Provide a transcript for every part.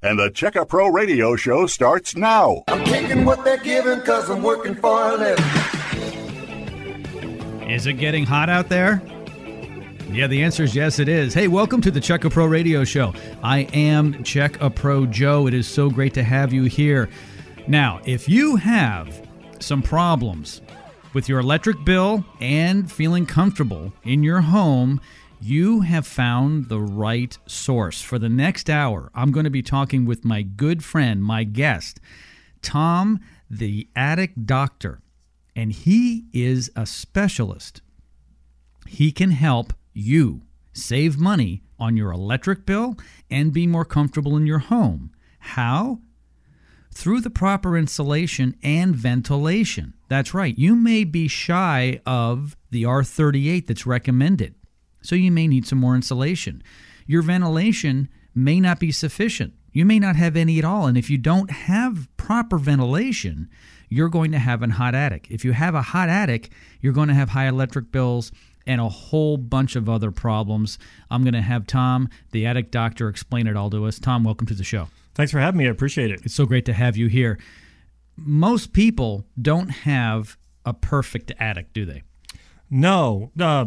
And the Checka Pro radio show starts now. I'm taking what they're giving because I'm working for a living. Is it getting hot out there? Yeah, the answer is yes, it is. Hey, welcome to the Checka Pro Radio Show. I am Checka Pro Joe. It is so great to have you here. Now, if you have some problems with your electric bill and feeling comfortable in your home, you have found the right source. For the next hour, I'm going to be talking with my good friend, my guest, Tom, the attic doctor, and he is a specialist. He can help you save money on your electric bill and be more comfortable in your home. How? Through the proper insulation and ventilation. That's right, you may be shy of the R38 that's recommended, so you may need some more insulation. Your ventilation may not be sufficient. You may not have any at all, and if you don't have proper ventilation, you're going to have a hot attic. If you have a hot attic, you're going to have high electric bills and a whole bunch of other problems. I'm going to have Tom, the attic doctor, explain it all to us. Tom, welcome to the show. Thanks for having me. I appreciate it. It's so great to have you here. Most people don't have a perfect attic, do they? No. Uh,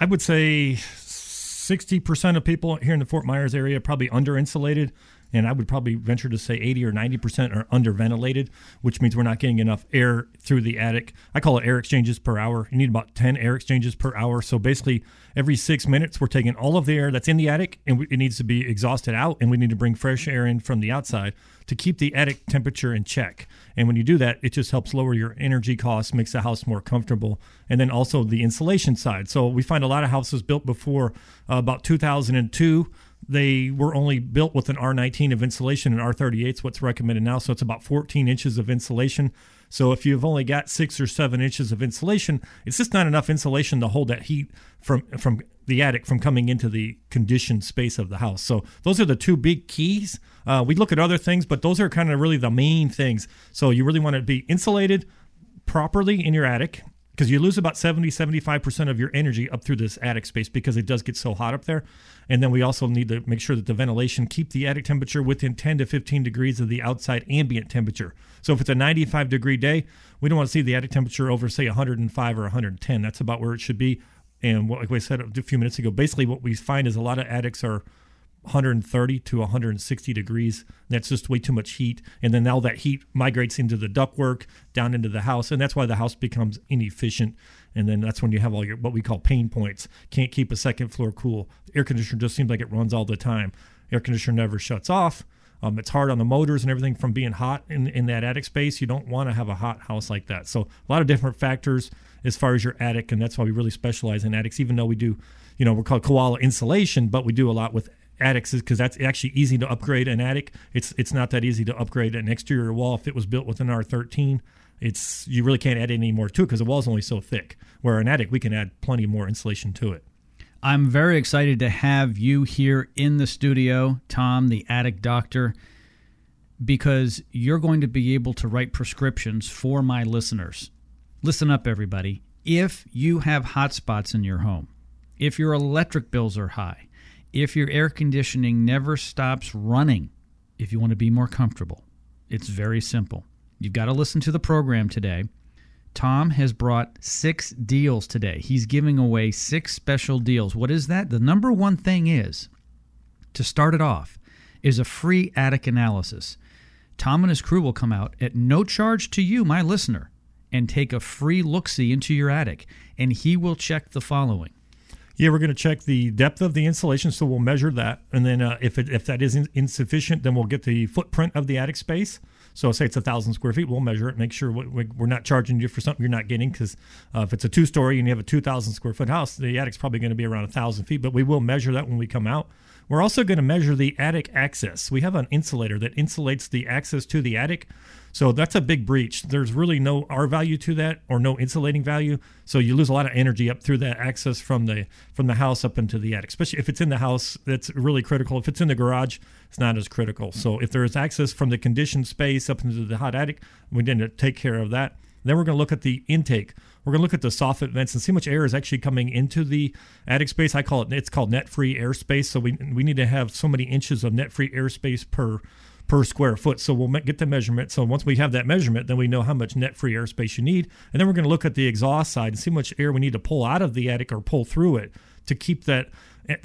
I would say 60% of people here in the Fort Myers area probably under insulated and I would probably venture to say 80 or 90% are under ventilated, which means we're not getting enough air through the attic. I call it air exchanges per hour. You need about 10 air exchanges per hour. So basically, every six minutes, we're taking all of the air that's in the attic and it needs to be exhausted out, and we need to bring fresh air in from the outside to keep the attic temperature in check. And when you do that, it just helps lower your energy costs, makes the house more comfortable, and then also the insulation side. So we find a lot of houses built before uh, about 2002 they were only built with an R19 of insulation, and R38 is what's recommended now. So it's about 14 inches of insulation. So if you've only got six or seven inches of insulation, it's just not enough insulation to hold that heat from from the attic from coming into the conditioned space of the house. So those are the two big keys. Uh, we look at other things, but those are kind of really the main things. So you really want to be insulated properly in your attic because you lose about 70 75% of your energy up through this attic space because it does get so hot up there and then we also need to make sure that the ventilation keep the attic temperature within 10 to 15 degrees of the outside ambient temperature so if it's a 95 degree day we don't want to see the attic temperature over say 105 or 110 that's about where it should be and what, like we said a few minutes ago basically what we find is a lot of attics are 130 to 160 degrees. That's just way too much heat. And then all that heat migrates into the ductwork, down into the house. And that's why the house becomes inefficient. And then that's when you have all your what we call pain points. Can't keep a second floor cool. The air conditioner just seems like it runs all the time. Air conditioner never shuts off. Um, it's hard on the motors and everything from being hot in, in that attic space. You don't want to have a hot house like that. So a lot of different factors as far as your attic, and that's why we really specialize in attics. Even though we do, you know, we're called koala insulation, but we do a lot with attics because that's actually easy to upgrade an attic. It's it's not that easy to upgrade an exterior wall if it was built with an R13. It's you really can't add any more to it because the wall's only so thick. Where an attic, we can add plenty more insulation to it. I'm very excited to have you here in the studio, Tom, the attic doctor, because you're going to be able to write prescriptions for my listeners. Listen up, everybody. If you have hot spots in your home, if your electric bills are high, if your air conditioning never stops running, if you want to be more comfortable, it's very simple. You've got to listen to the program today. Tom has brought six deals today. He's giving away six special deals. What is that? The number one thing is to start it off is a free attic analysis. Tom and his crew will come out at no charge to you, my listener, and take a free look see into your attic, and he will check the following yeah, we're going to check the depth of the insulation, so we'll measure that, and then uh, if it, if that is in, insufficient, then we'll get the footprint of the attic space. So say it's a thousand square feet, we'll measure it, make sure we're not charging you for something you're not getting. Because uh, if it's a two story and you have a two thousand square foot house, the attic's probably going to be around a thousand feet. But we will measure that when we come out. We're also going to measure the attic access. We have an insulator that insulates the access to the attic. So that's a big breach. There's really no R value to that or no insulating value. So you lose a lot of energy up through that access from the from the house up into the attic. Especially if it's in the house, that's really critical. If it's in the garage, it's not as critical. So if there is access from the conditioned space up into the hot attic, we need to take care of that. Then we're going to look at the intake. We're going to look at the soffit vents and see how much air is actually coming into the attic space. I call it it's called net free airspace. So we we need to have so many inches of net free airspace per per square foot. So we'll get the measurement. So once we have that measurement, then we know how much net free airspace you need. And then we're going to look at the exhaust side and see how much air we need to pull out of the attic or pull through it to keep that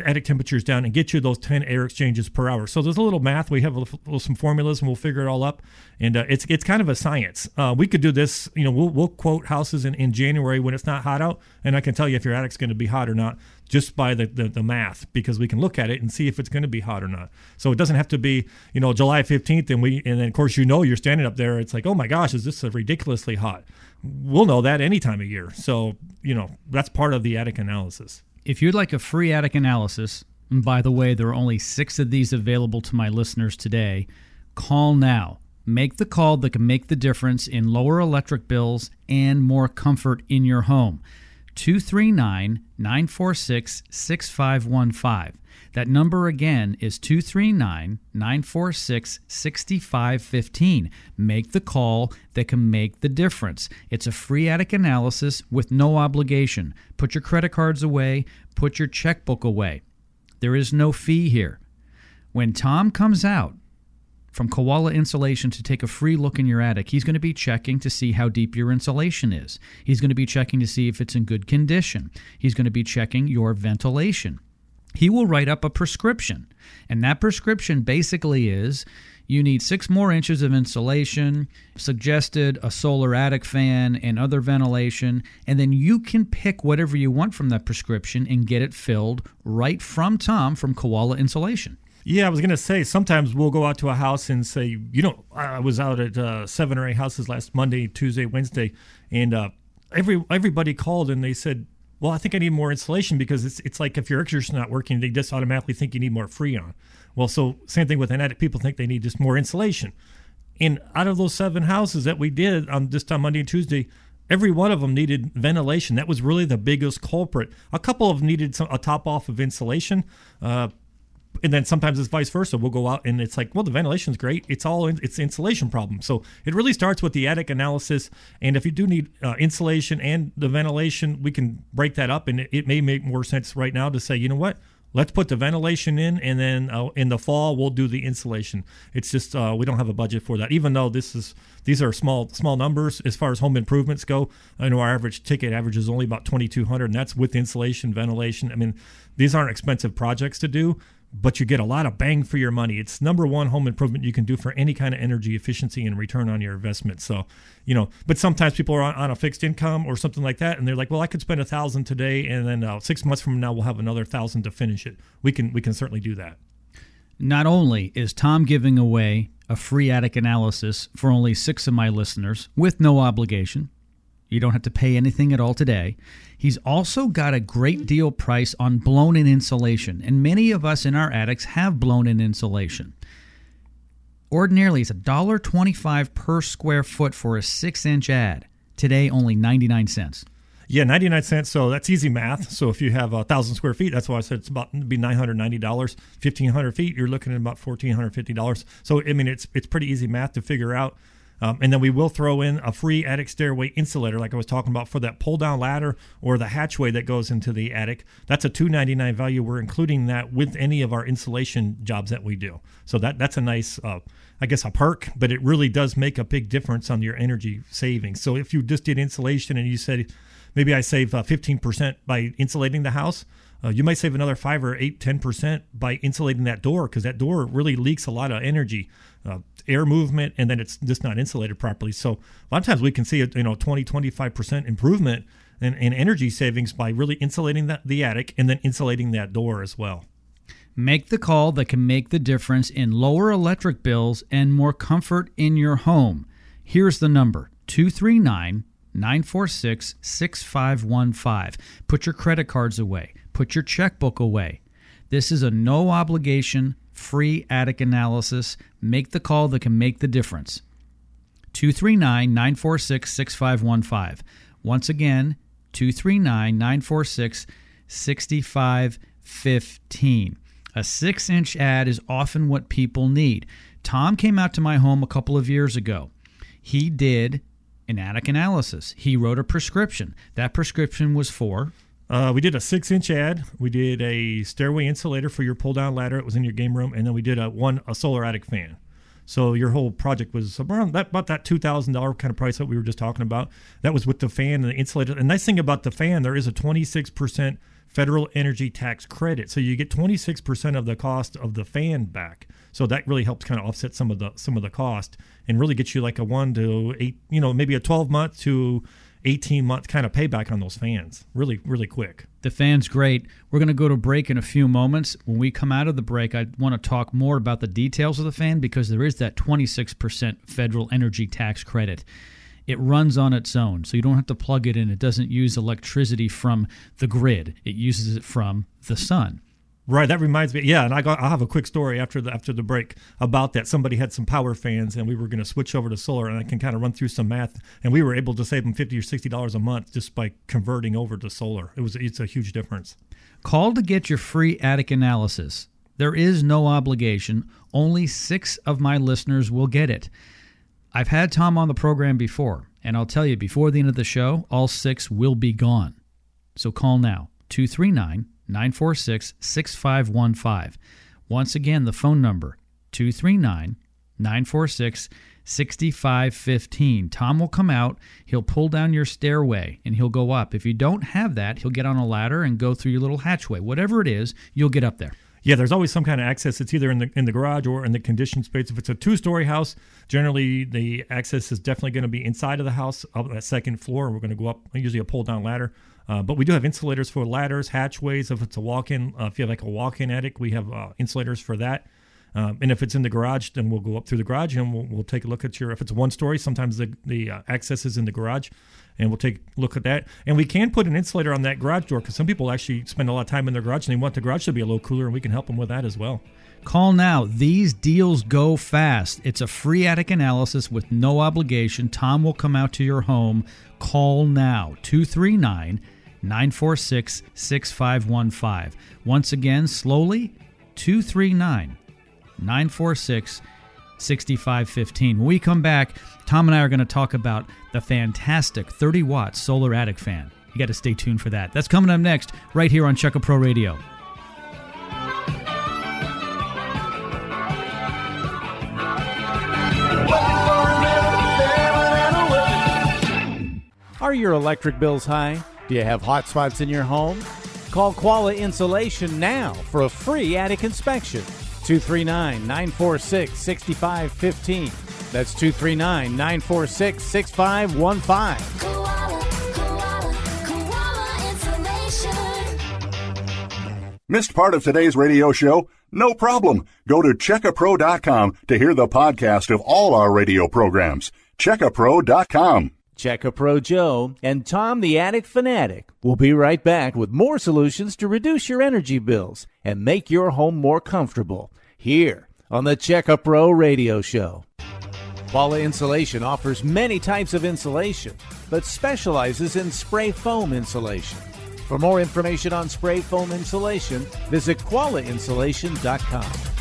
attic temperatures down and get you those 10 air exchanges per hour. So there's a little math. We have a little, some formulas and we'll figure it all up. And uh, it's it's kind of a science. Uh, we could do this, you know, we'll, we'll quote houses in, in January when it's not hot out. And I can tell you if your attic's going to be hot or not just by the, the, the, math because we can look at it and see if it's going to be hot or not. So it doesn't have to be, you know, July 15th and we, and then of course, you know, you're standing up there. It's like, oh my gosh, is this ridiculously hot? We'll know that any time of year. So, you know, that's part of the attic analysis. If you'd like a free attic analysis, and by the way, there are only six of these available to my listeners today, call now. Make the call that can make the difference in lower electric bills and more comfort in your home. 239 946 6515. That number again is 239 946 6515. Make the call that can make the difference. It's a free attic analysis with no obligation. Put your credit cards away, put your checkbook away. There is no fee here. When Tom comes out, from Koala Insulation to take a free look in your attic, he's going to be checking to see how deep your insulation is. He's going to be checking to see if it's in good condition. He's going to be checking your ventilation. He will write up a prescription, and that prescription basically is you need six more inches of insulation, suggested a solar attic fan, and other ventilation, and then you can pick whatever you want from that prescription and get it filled right from Tom from Koala Insulation. Yeah, I was gonna say sometimes we'll go out to a house and say, you know, I was out at uh, seven or eight houses last Monday, Tuesday, Wednesday, and uh, every everybody called and they said, well, I think I need more insulation because it's it's like if your extra's not working, they just automatically think you need more freon. Well, so same thing with an attic. People think they need just more insulation. And out of those seven houses that we did on this time Monday and Tuesday, every one of them needed ventilation. That was really the biggest culprit. A couple of needed some, a top off of insulation. Uh, and then sometimes it's vice versa. We'll go out and it's like, well, the ventilation's great. It's all in, it's insulation problem. So it really starts with the attic analysis. And if you do need uh, insulation and the ventilation, we can break that up. And it, it, may make more sense right now to say, you know what, let's put the ventilation in, and then uh, in the fall we'll do the insulation. It's just uh, we don't have a budget for that. Even though this is these are small small numbers as far as home improvements go. I know our average ticket average is only about twenty two hundred, and that's with insulation, ventilation. I mean, these aren't expensive projects to do but you get a lot of bang for your money. It's number one home improvement you can do for any kind of energy efficiency and return on your investment. So, you know, but sometimes people are on, on a fixed income or something like that, and they're like, well, I could spend a thousand today, and then uh, six months from now we'll have another thousand to finish it. We can we can certainly do that. Not only is Tom giving away a free attic analysis for only six of my listeners with no obligation. You don't have to pay anything at all today. He's also got a great deal price on blown in insulation, and many of us in our attics have blown in insulation. Ordinarily, it's $1.25 per square foot for a 6 inch add. Today, only 99 cents. Yeah, 99 cents. So that's easy math. So if you have a thousand square feet, that's why I said it's about be $990. 1500 feet, you're looking at about $1,450. So, I mean, it's, it's pretty easy math to figure out um, and then we will throw in a free attic stairway insulator, like I was talking about, for that pull down ladder or the hatchway that goes into the attic. That's a two ninety nine value. We're including that with any of our insulation jobs that we do. So that that's a nice, uh, I guess, a perk, but it really does make a big difference on your energy savings. So if you just did insulation and you said, maybe I save uh, fifteen percent by insulating the house. Uh, you might save another five or eight, ten percent by insulating that door because that door really leaks a lot of energy uh, air movement, and then it's just not insulated properly. So a lot of times we can see a you know 20, 25% improvement in, in energy savings by really insulating that, the attic and then insulating that door as well. Make the call that can make the difference in lower electric bills and more comfort in your home. Here's the number 239 946 6515. Put your credit cards away, put your checkbook away. This is a no obligation free attic analysis. Make the call that can make the difference. 239 946 6515. Once again, 239 946 6515. A six inch add is often what people need. Tom came out to my home a couple of years ago. He did an attic analysis. He wrote a prescription. That prescription was for Uh, we did a six inch add. We did a stairway insulator for your pull down ladder. It was in your game room, and then we did a one a solar attic fan. So your whole project was around that about that two thousand dollar kind of price that we were just talking about. That was with the fan and the insulator. The nice thing about the fan, there is a twenty six percent federal energy tax credit, so you get twenty six percent of the cost of the fan back. So that really helps kind of offset some of the some of the cost and really gets you like a one to eight, you know, maybe a twelve month to 18 month kind of payback on those fans really really quick The fan's great. We're going to go to break in a few moments. When we come out of the break, I want to talk more about the details of the fan because there is that 26% federal energy tax credit. It runs on its own, so you don't have to plug it in. It doesn't use electricity from the grid, it uses it from the sun. Right that reminds me yeah and i got i'll have a quick story after the after the break about that somebody had some power fans and we were going to switch over to solar and i can kind of run through some math and we were able to save them 50 or 60 dollars a month just by converting over to solar it was it's a huge difference Call to get your free attic analysis. There is no obligation. Only six of my listeners will get it. I've had Tom on the program before, and I'll tell you, before the end of the show, all six will be gone. So call now 239 946 6515. Once again, the phone number 239 946 6515. Tom will come out, he'll pull down your stairway, and he'll go up. If you don't have that, he'll get on a ladder and go through your little hatchway. Whatever it is, you'll get up there. Yeah, there's always some kind of access. It's either in the in the garage or in the conditioned space. If it's a two story house, generally the access is definitely going to be inside of the house, up that second floor. We're going to go up, usually a pull down ladder. Uh, but we do have insulators for ladders, hatchways. If it's a walk in, uh, if you have like a walk in attic, we have uh, insulators for that. Um, and if it's in the garage, then we'll go up through the garage and we'll, we'll take a look at your. If it's one story, sometimes the the uh, access is in the garage, and we'll take a look at that. And we can put an insulator on that garage door because some people actually spend a lot of time in their garage and they want the garage to be a little cooler, and we can help them with that as well. Call now. These deals go fast. It's a free attic analysis with no obligation. Tom will come out to your home. Call now 239 946 6515. Once again, slowly 239 946 6515. When we come back, Tom and I are going to talk about the fantastic 30 watt solar attic fan. You got to stay tuned for that. That's coming up next, right here on Checka Pro Radio. Are your electric bills high? Do you have hot spots in your home? Call Koala Insulation now for a free attic inspection. 239 946 6515. That's 239 946 6515. Koala, koala, koala insulation. Missed part of today's radio show? No problem. Go to checkapro.com to hear the podcast of all our radio programs. Checkapro.com. Check Pro Joe and Tom the Attic Fanatic will be right back with more solutions to reduce your energy bills and make your home more comfortable here on the Check Pro Radio Show. Koala Insulation offers many types of insulation, but specializes in spray foam insulation. For more information on spray foam insulation, visit koalainsulation.com.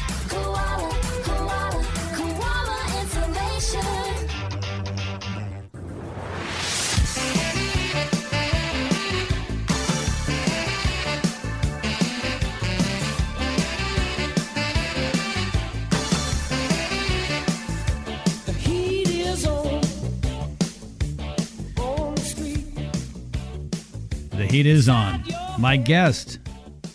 Heat is on. My guest,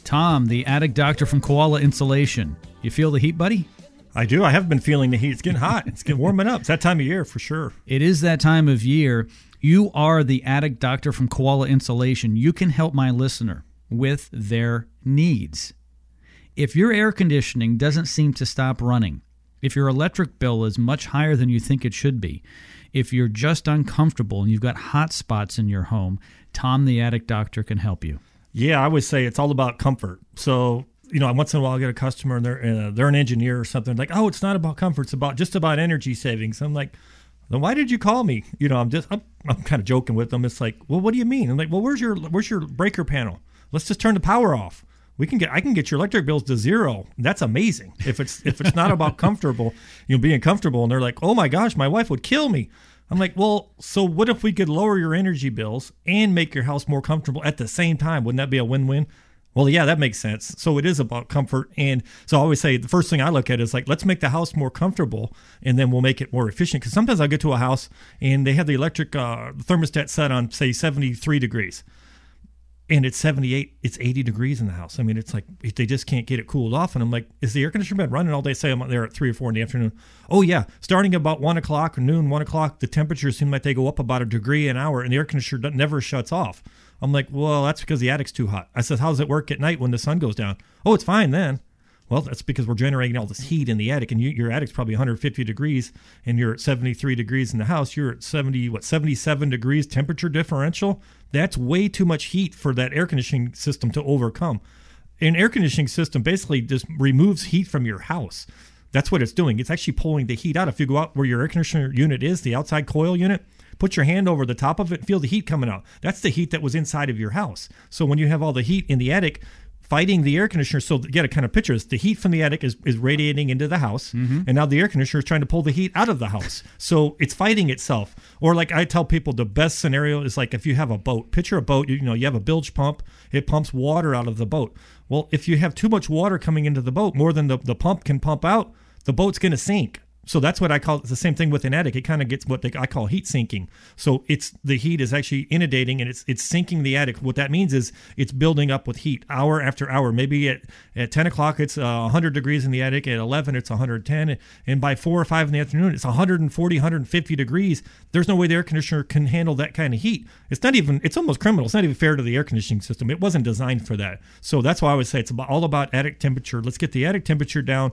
Tom, the attic doctor from Koala Insulation. You feel the heat, buddy? I do. I have been feeling the heat. It's getting hot. It's getting warming up. It's that time of year for sure. It is that time of year. You are the attic doctor from Koala Insulation. You can help my listener with their needs. If your air conditioning doesn't seem to stop running, if your electric bill is much higher than you think it should be, if you're just uncomfortable and you've got hot spots in your home, Tom the attic doctor can help you. Yeah, I would say it's all about comfort. So, you know, once in a while I get a customer and they're uh, they're an engineer or something like, oh, it's not about comfort. It's about just about energy savings. I'm like, then why did you call me? You know, I'm just I'm, I'm kind of joking with them. It's like, well, what do you mean? I'm like, well, where's your where's your breaker panel? Let's just turn the power off. We can get I can get your electric bills to zero. That's amazing. If it's if it's not about comfortable, you know, being comfortable, and they're like, oh my gosh, my wife would kill me. I'm like, well, so what if we could lower your energy bills and make your house more comfortable at the same time? Wouldn't that be a win-win? Well, yeah, that makes sense. So it is about comfort. And so I always say the first thing I look at is like, let's make the house more comfortable and then we'll make it more efficient. Because sometimes I get to a house and they have the electric uh, thermostat set on, say, 73 degrees and it's 78 it's 80 degrees in the house. I mean it's like they just can't get it cooled off and i'm like is the air conditioner been running all day? Say i'm there at 3 or 4 in the afternoon. Oh yeah starting about 1 o'clock noon 1 o'clock the temperatures seem like they go up about a degree an hour and the air conditioner never shuts off. I'm like well that's because the attic's too hot. I said how does it work at night when the sun goes down? Oh it's fine then well, that's because we're generating all this heat in the attic, and you, your attic's probably 150 degrees, and you're at 73 degrees in the house. You're at 70, what, 77 degrees temperature differential. That's way too much heat for that air conditioning system to overcome. An air conditioning system basically just removes heat from your house. That's what it's doing. It's actually pulling the heat out. If you go out where your air conditioner unit is, the outside coil unit, put your hand over the top of it, feel the heat coming out. That's the heat that was inside of your house. So when you have all the heat in the attic, fighting the air conditioner. So to get a kind of picture is the heat from the attic is, is radiating into the house, mm-hmm. and now the air conditioner is trying to pull the heat out of the house. So it's fighting itself. Or like I tell people, the best scenario is like if you have a boat. Picture a boat. You, you know, you have a bilge pump. It pumps water out of the boat. Well, if you have too much water coming into the boat, more than the, the pump can pump out, the boat's going to sink. So that's what I call it's the same thing with an attic. It kind of gets what they, I call heat sinking. So it's the heat is actually inundating and it's it's sinking the attic. What that means is it's building up with heat hour after hour. Maybe at, at 10 o'clock it's uh, 100 degrees in the attic. At 11 it's 110, and by four or five in the afternoon it's 140, 150 degrees. There's no way the air conditioner can handle that kind of heat. It's not even. It's almost criminal. It's not even fair to the air conditioning system. It wasn't designed for that. So that's why I would say it's about, all about attic temperature. Let's get the attic temperature down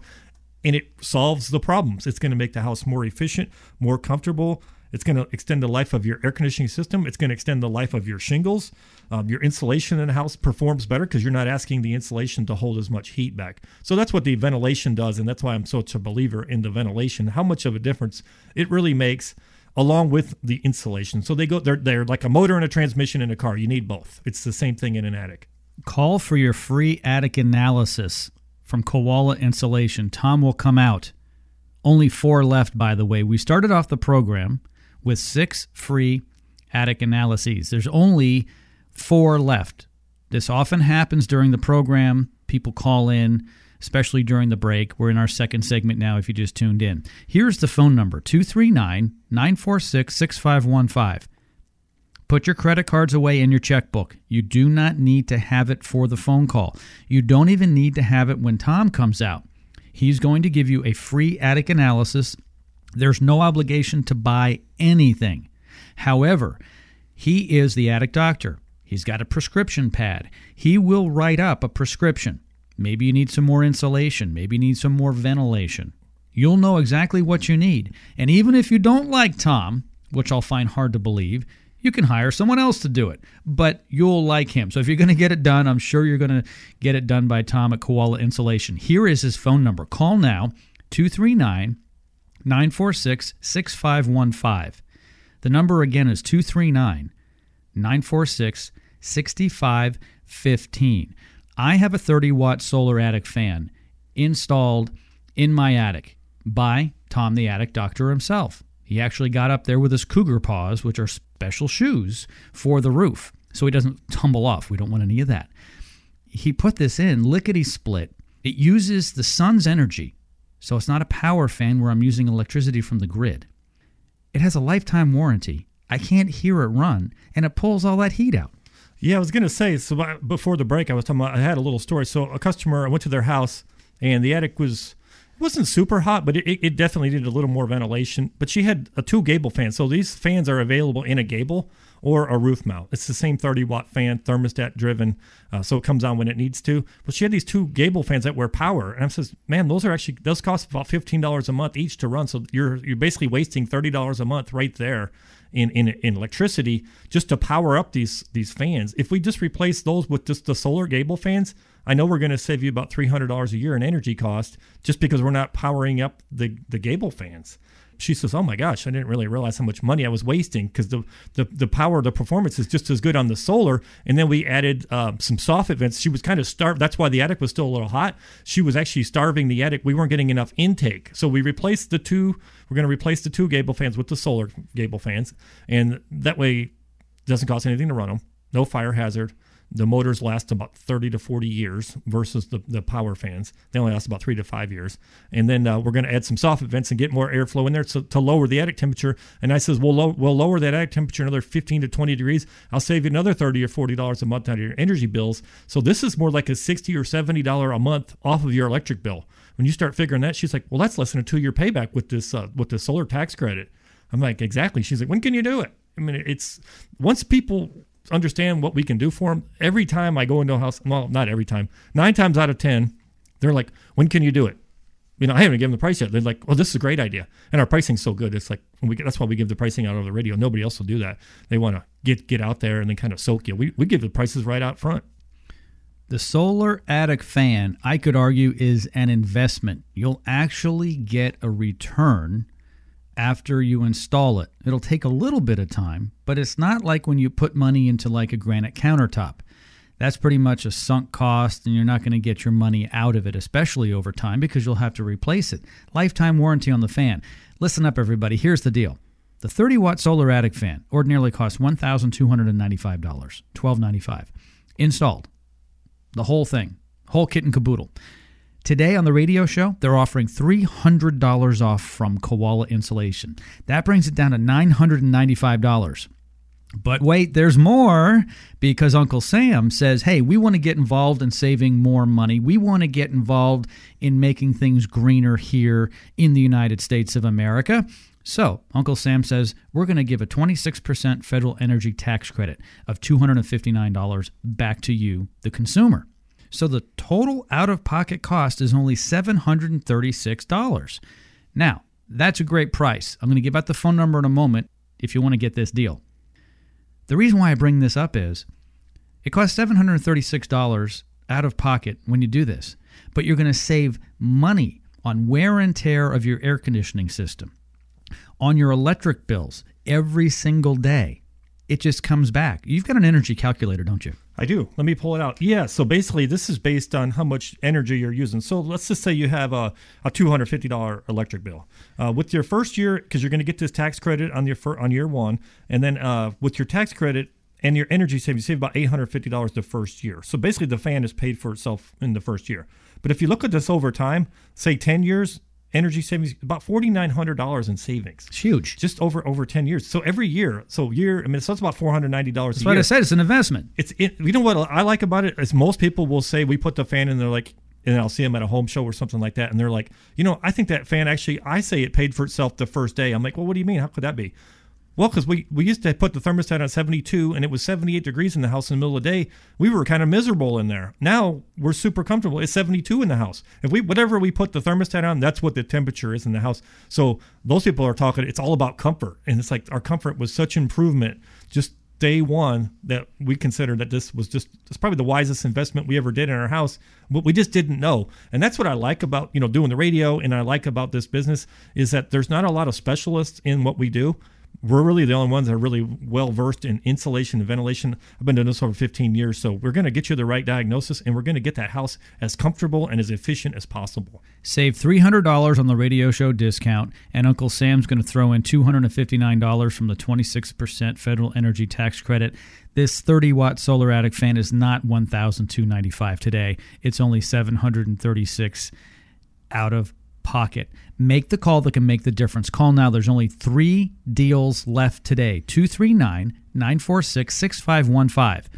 and it solves the problems. It's going to make the house more efficient, more comfortable. It's going to extend the life of your air conditioning system. It's going to extend the life of your shingles. Um, your insulation in the house performs better because you're not asking the insulation to hold as much heat back. So that's what the ventilation does, and that's why I'm such a believer in the ventilation. How much of a difference it really makes, along with the insulation. So they go. They're they're like a motor and a transmission in a car. You need both. It's the same thing in an attic. Call for your free attic analysis from Koala Insulation. Tom will come out. Only four left, by the way. We started off the program with six free attic analyses. There's only four left. This often happens during the program. People call in, especially during the break. We're in our second segment now if you just tuned in. Here's the phone number 239 946 6515. Put your credit cards away in your checkbook. You do not need to have it for the phone call. You don't even need to have it when Tom comes out. He's going to give you a free attic analysis. There's no obligation to buy anything. However, he is the attic doctor. He's got a prescription pad. He will write up a prescription. Maybe you need some more insulation. Maybe you need some more ventilation. You'll know exactly what you need. And even if you don't like Tom, which I'll find hard to believe, you can hire someone else to do it, but you'll like him. So if you're going to get it done, I'm sure you're going to get it done by Tom at Koala Insulation. Here is his phone number. Call now 239 946 6515. The number again is 239 946 6515. I have a 30 watt solar attic fan installed in my attic by Tom the Attic Doctor himself. He actually got up there with his cougar paws, which are special shoes for the roof, so he doesn't tumble off. We don't want any of that. He put this in lickety split. It uses the sun's energy, so it's not a power fan where I'm using electricity from the grid. It has a lifetime warranty. I can't hear it run, and it pulls all that heat out. Yeah, I was gonna say. So before the break, I was talking about. I had a little story. So a customer, I went to their house, and the attic was wasn't super hot, but it, it definitely needed a little more ventilation. But she had a two gable fans, so these fans are available in a gable or a roof mount. It's the same 30 watt fan, thermostat driven, uh, so it comes on when it needs to. But she had these two gable fans that were power, and I says, man, those are actually those cost about fifteen dollars a month each to run. So you're you're basically wasting thirty dollars a month right there in, in in electricity just to power up these these fans. If we just replace those with just the solar gable fans, I know we're going to save you about three hundred dollars a year in energy cost just because we're not powering up the the gable fans. she says, "Oh my gosh, I didn't really realize how much money I was wasting because the, the the power, the performance is just as good on the solar." And then we added uh, some soffit vents. She was kind of starved. That's why the attic was still a little hot. She was actually starving the attic. We weren't getting enough intake, so we replaced the two. We're going to replace the two gable fans with the solar gable fans, and that way it doesn't cost anything to run them. No fire hazard. The motors last about 30 to 40 years versus the, the power fans. They only last about three to five years. And then uh, we're going to add some soffit vents and get more airflow in there so, to lower the attic temperature. And I says, we'll, low, we'll lower that attic temperature another 15 to 20 degrees. I'll save you another 30 or $40 a month out of your energy bills. So this is more like a 60 or $70 a month off of your electric bill. When you start figuring that, she's like, well, that's less than a two year payback with this, uh, with the solar tax credit. I'm like, exactly. She's like, when can you do it? I mean, it's once people understand what we can do for them, every time I go into a house, well, not every time, nine times out of 10, they're like, when can you do it? You know, I haven't given the price yet. They're like, well, this is a great idea. And our pricing's so good. It's like, we, that's why we give the pricing out over the radio. Nobody else will do that. They want to get get out there and then kind of soak you. We, we give the prices right out front. The solar attic fan, I could argue, is an investment. You'll actually get a return after you install it. It'll take a little bit of time, but it's not like when you put money into like a granite countertop. That's pretty much a sunk cost, and you're not going to get your money out of it, especially over time, because you'll have to replace it. Lifetime warranty on the fan. Listen up, everybody. Here's the deal the 30 watt solar attic fan ordinarily costs $1,295, 1,295. Installed the whole thing, whole kit and caboodle. Today on the radio show, they're offering $300 off from Koala Insulation. That brings it down to $995. But wait, there's more because Uncle Sam says, hey, we want to get involved in saving more money. We want to get involved in making things greener here in the United States of America. So, Uncle Sam says, we're going to give a 26% federal energy tax credit of $259 back to you, the consumer. So, the total out of pocket cost is only $736. Now, that's a great price. I'm going to give out the phone number in a moment if you want to get this deal. The reason why I bring this up is it costs $736 out of pocket when you do this, but you're going to save money on wear and tear of your air conditioning system, on your electric bills every single day. It just comes back. You've got an energy calculator, don't you? I do. Let me pull it out. Yeah. So basically, this is based on how much energy you're using. So let's just say you have a, a $250 electric bill. Uh, with your first year, because you're going to get this tax credit on your on year one, and then uh, with your tax credit and your energy savings, you save about $850 the first year. So basically, the fan is paid for itself in the first year. But if you look at this over time, say 10 years, energy savings about $4,900 in savings. It's huge. Just over over 10 years. So every year, so year, I mean, so it's about $490 That's a what year I said. It's an investment. it's it, you know what I like about it is most people will say we put the fan in they're like and I'll see them at a home show or something like that and they're like you know I think that fan actually I say it paid for itself the first day I'm like well what do you mean how could that be well because we we used to put the thermostat on 72 and it was 78 degrees in the house in the middle of the day. We were kind of miserable in there. Now we're super comfortable. It's 72 in the house. If we whatever we put the thermostat on that's what the temperature is in the house. So those people are talking it's all about comfort. And it's like our comfort was such improvement just day one that we considered that this was just it's probably the wisest investment we ever did in our house but we just didn't know. And that's what i like about you know doing the radio and i like about this business is that there's not a lot of specialists in what we do we're really the only ones that are really well versed in insulation and ventilation. I've been doing this over 15 years, so we're going to get you the right diagnosis and we're going to get that house as comfortable and as efficient as possible. Save $300 on the radio show discount, and Uncle Sam's going to throw in $259 from the 26% federal energy tax credit. This 30 watt solar attic fan is not $1,295 today. It's only 736 out of pocket. Make the call that can make the difference. Call now. There's only three deals left today 239 946 6515.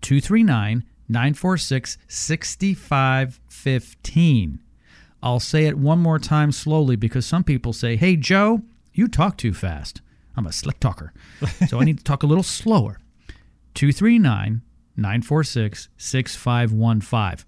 239 946 6515. I'll say it one more time slowly because some people say, Hey, Joe, you talk too fast. I'm a slick talker, so I need to talk a little slower. 239 946 6515.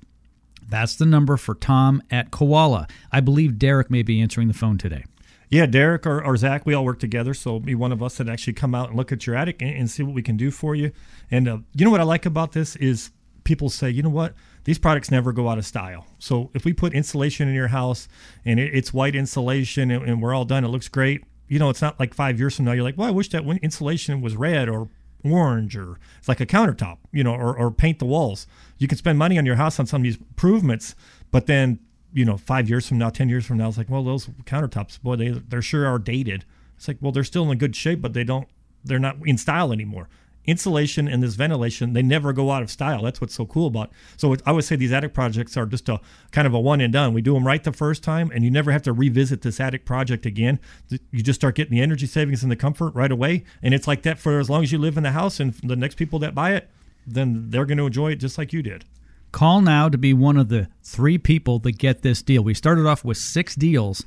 That's the number for Tom at Koala. I believe Derek may be answering the phone today. Yeah, Derek or, or Zach, we all work together. So be one of us that actually come out and look at your attic and, and see what we can do for you. And uh, you know what I like about this is people say, you know what, these products never go out of style. So if we put insulation in your house and it, it's white insulation and, and we're all done, it looks great. You know, it's not like five years from now you're like, well, I wish that insulation was red or orange or it's like a countertop, you know, or, or paint the walls. You can spend money on your house on some of these improvements, but then you know, five years from now, ten years from now, it's like, well, those countertops, boy, they they sure are dated. It's like, well, they're still in good shape, but they don't, they're not in style anymore. Insulation and this ventilation, they never go out of style. That's what's so cool about. So I would say these attic projects are just a kind of a one and done. We do them right the first time, and you never have to revisit this attic project again. You just start getting the energy savings and the comfort right away, and it's like that for as long as you live in the house. And the next people that buy it, then they're going to enjoy it just like you did. Call now to be one of the three people that get this deal. We started off with six deals.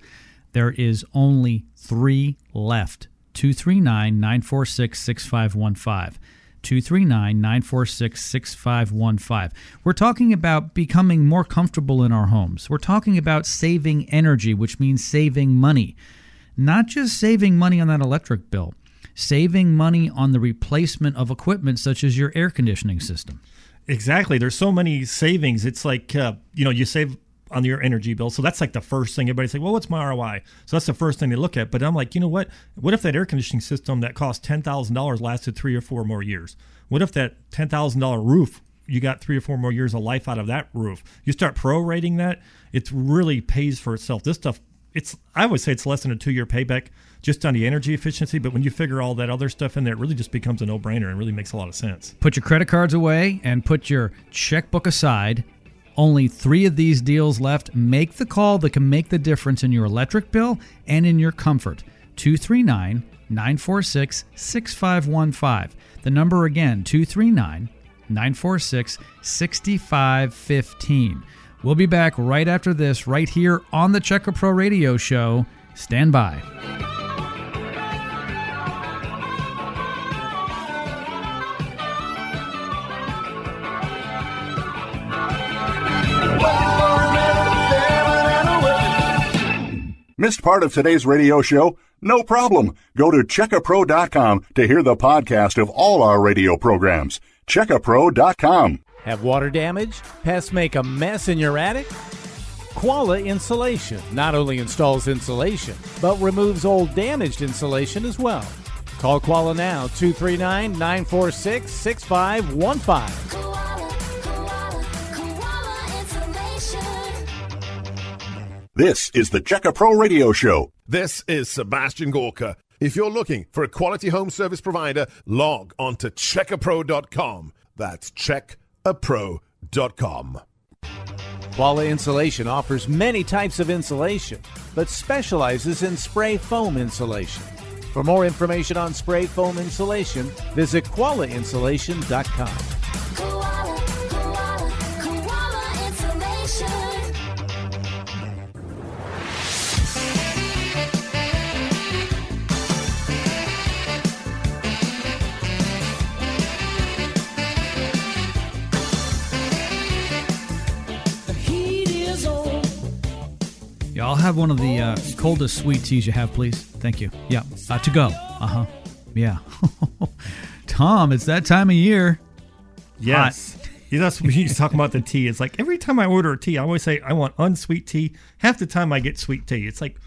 There is only three left. 239 946 6515. 239 946 6515. We're talking about becoming more comfortable in our homes. We're talking about saving energy, which means saving money. Not just saving money on that electric bill, saving money on the replacement of equipment such as your air conditioning system. Exactly. There's so many savings. It's like uh, you know you save on your energy bill, so that's like the first thing everybody's like, well, what's my ROI? So that's the first thing they look at. But I'm like, you know what? What if that air conditioning system that cost ten thousand dollars lasted three or four more years? What if that ten thousand dollar roof you got three or four more years of life out of that roof? You start prorating that, it really pays for itself. This stuff, it's I would say it's less than a two year payback just on the energy efficiency. But when you figure all that other stuff in there, it really just becomes a no brainer and really makes a lot of sense. Put your credit cards away and put your checkbook aside. Only three of these deals left. Make the call that can make the difference in your electric bill and in your comfort. 239 946 6515. The number again, 239 946 6515. We'll be back right after this, right here on the Checka Pro Radio Show. Stand by. Missed part of today's radio show? No problem. Go to checkapro.com to hear the podcast of all our radio programs. Checkapro.com. Have water damage? Pests make a mess in your attic? Koala Insulation not only installs insulation, but removes old damaged insulation as well. Call Koala now, 239 946 6515. This is the Checka Pro Radio Show. This is Sebastian Gorka. If you're looking for a quality home service provider, log on to checkapro.com. That's checkapro.com. Koala Insulation offers many types of insulation, but specializes in spray foam insulation. For more information on spray foam insulation, visit koalainsulation.com. Koala, koala, koala insulation. Yeah, I'll have one of the uh, coldest sweet teas you have, please. Thank you. Yeah, uh, to go. Uh huh. Yeah. Tom, it's that time of year. Yes. Yeah, that's when he's talking about the tea. It's like every time I order a tea, I always say I want unsweet tea. Half the time I get sweet tea. It's like,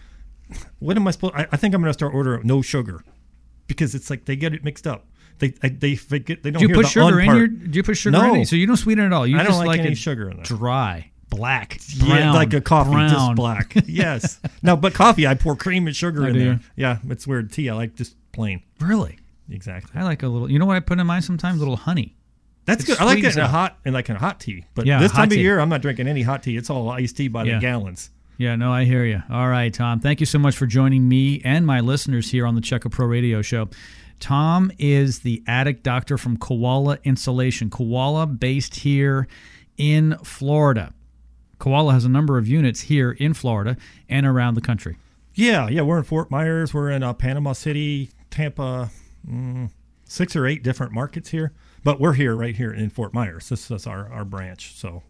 what am I supposed? I, I think I'm going to start ordering no sugar because it's like they get it mixed up. They I, they forget they don't. Do you put sugar in part. your? Do you put sugar No. in it? So you don't sweeten it at all. You I don't just like any it sugar in there. Dry, black, yeah, like a coffee, brown. just black. yes. No, but coffee, I pour cream and sugar Oh, in do there. Yeah, it's weird. Tea, I like just plain. Really? Exactly. I like a little. You know what I put in mine sometimes? A little honey. That's It good. I like it in a hot in like in a hot tea. But Yeah, this time of year, I'm not drinking any hot tea. It's all iced tea by Yeah. the gallons. Yeah, no, I hear you. All right, Tom. Thank you so much for joining me and my listeners here on the Checka Pro Radio Show. Tom is the attic doctor from Koala Insulation. Koala based here in Florida. Koala has a number of units here in Florida and around the country. Yeah, yeah. We're in Fort Myers. We're in uh, Panama City, Tampa, mm, six or eight different markets here. But we're here, right here in Fort Myers. This is our, our branch. So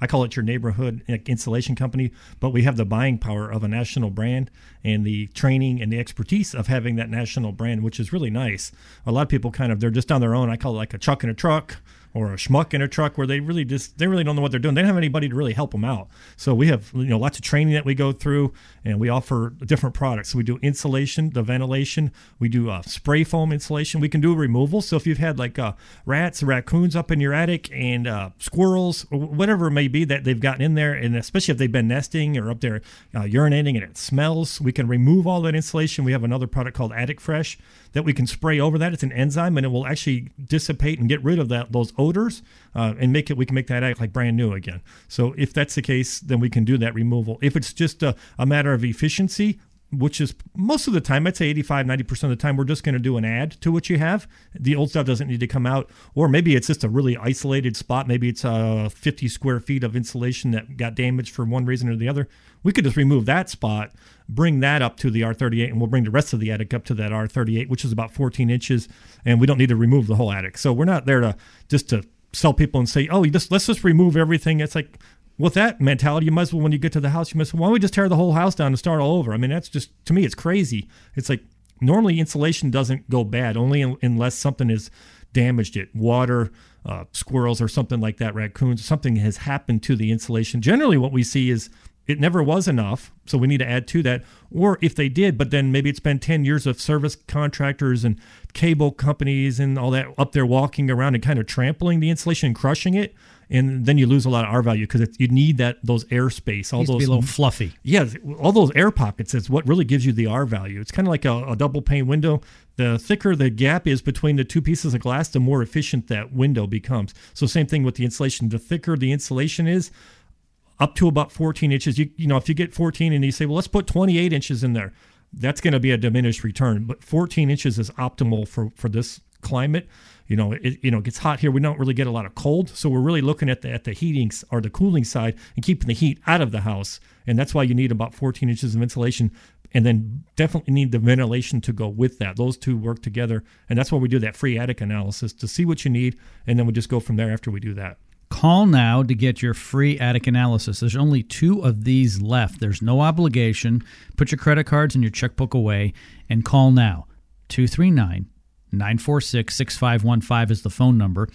I call it your neighborhood insulation company. But we have the buying power of a national brand and the training and the expertise of having that national brand, which is really nice. A lot of people kind of, they're just on their own. I call it like a truck in a truck or a schmuck in a truck where they really just they really don't know what they're doing. They don't have anybody to really help them out. So we have you know lots of training that we go through, and we offer different products. So we do insulation, the ventilation. We do uh, spray foam insulation. We can do removal. So if you've had like uh, rats, raccoons up in your attic, and uh, squirrels, or whatever it may be that they've gotten in there, and especially if they've been nesting or up there uh, urinating and it smells, we can remove all that insulation. We have another product called Attic Fresh that we can spray over that. It's an enzyme, and it will actually dissipate and get rid of that those odors uh, and make it. We can make that act like brand new again. So if that's the case, then we can do that removal. If it's just a, a matter of efficiency, which is most of the time, I'd say 85, 90% of the time, we're just going to do an add to what you have. The old stuff doesn't need to come out. Or maybe it's just a really isolated spot. Maybe it's uh, 50 square feet of insulation that got damaged for one reason or the other. We could just remove that spot, bring that up to the R38, and we'll bring the rest of the attic up to that R38, which is about 14 inches. And we don't need to remove the whole attic. So we're not there to just to sell people and say, oh, just let's just remove everything. It's like, with that mentality, you might as well, when you get to the house, you say, why don't we just tear the whole house down and start all over? I mean, that's just, to me, it's crazy. It's like normally insulation doesn't go bad, only un- unless something has damaged it. Water, uh, squirrels, or something like that, raccoons, something has happened to the insulation. Generally, what we see is it never was enough, so we need to add to that. Or if they did, but then maybe it's been 10 years of service contractors and cable companies and all that up there walking around and kind of trampling the insulation and crushing it. And then you lose a lot of R value because you need that those airspace, all Needs to those be a little fluffy. yeah, all those air pockets is what really gives you the R value. It's kind of like a, a double pane window. The thicker the gap is between the two pieces of glass, the more efficient that window becomes. So same thing with the insulation. The thicker the insulation is, up to about 14 inches. You you know if you get 14 and you say, well, let's put 28 inches in there, that's going to be a diminished return. But 14 inches is optimal for for this climate. You know, it you know it gets hot here. We don't really get a lot of cold, so we're really looking at the at the heating or the cooling side and keeping the heat out of the house. And that's why you need about 14 inches of insulation, and then definitely need the ventilation to go with that. Those two work together, and that's why we do that free attic analysis to see what you need, and then we just go from there after we do that. Call now to get your free attic analysis. There's only two of these left. There's no obligation. Put your credit cards and your checkbook away and call now. 239 946 6515 is the phone number.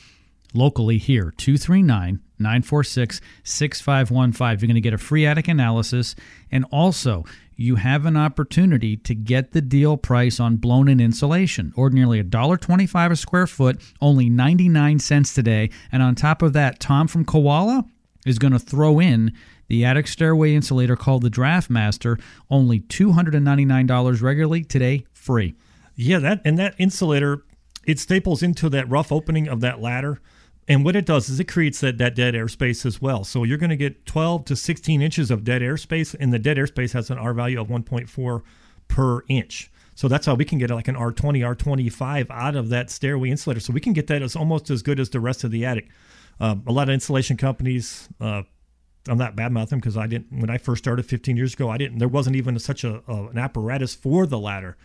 Locally here, 239 946 6515. You're going to get a free attic analysis. And also, you have an opportunity to get the deal price on blown in insulation. Ordinarily $1.25 a square foot, only 99 cents today. And on top of that, Tom from Koala is going to throw in the attic stairway insulator called the Draft Master, only $299 regularly, today free. Yeah, that and that insulator, it staples into that rough opening of that ladder. And what it does is it creates that, that dead airspace as well. So you're going to get 12 to 16 inches of dead airspace, and the dead airspace has an R value of 1.4 per inch. So that's how we can get like an R20, R25 out of that stairway insulator. So we can get that as almost as good as the rest of the attic. Uh, a lot of insulation companies, uh, I'm not bad mouthing because I didn't when I first started 15 years ago. I didn't. There wasn't even such a, a an apparatus for the ladder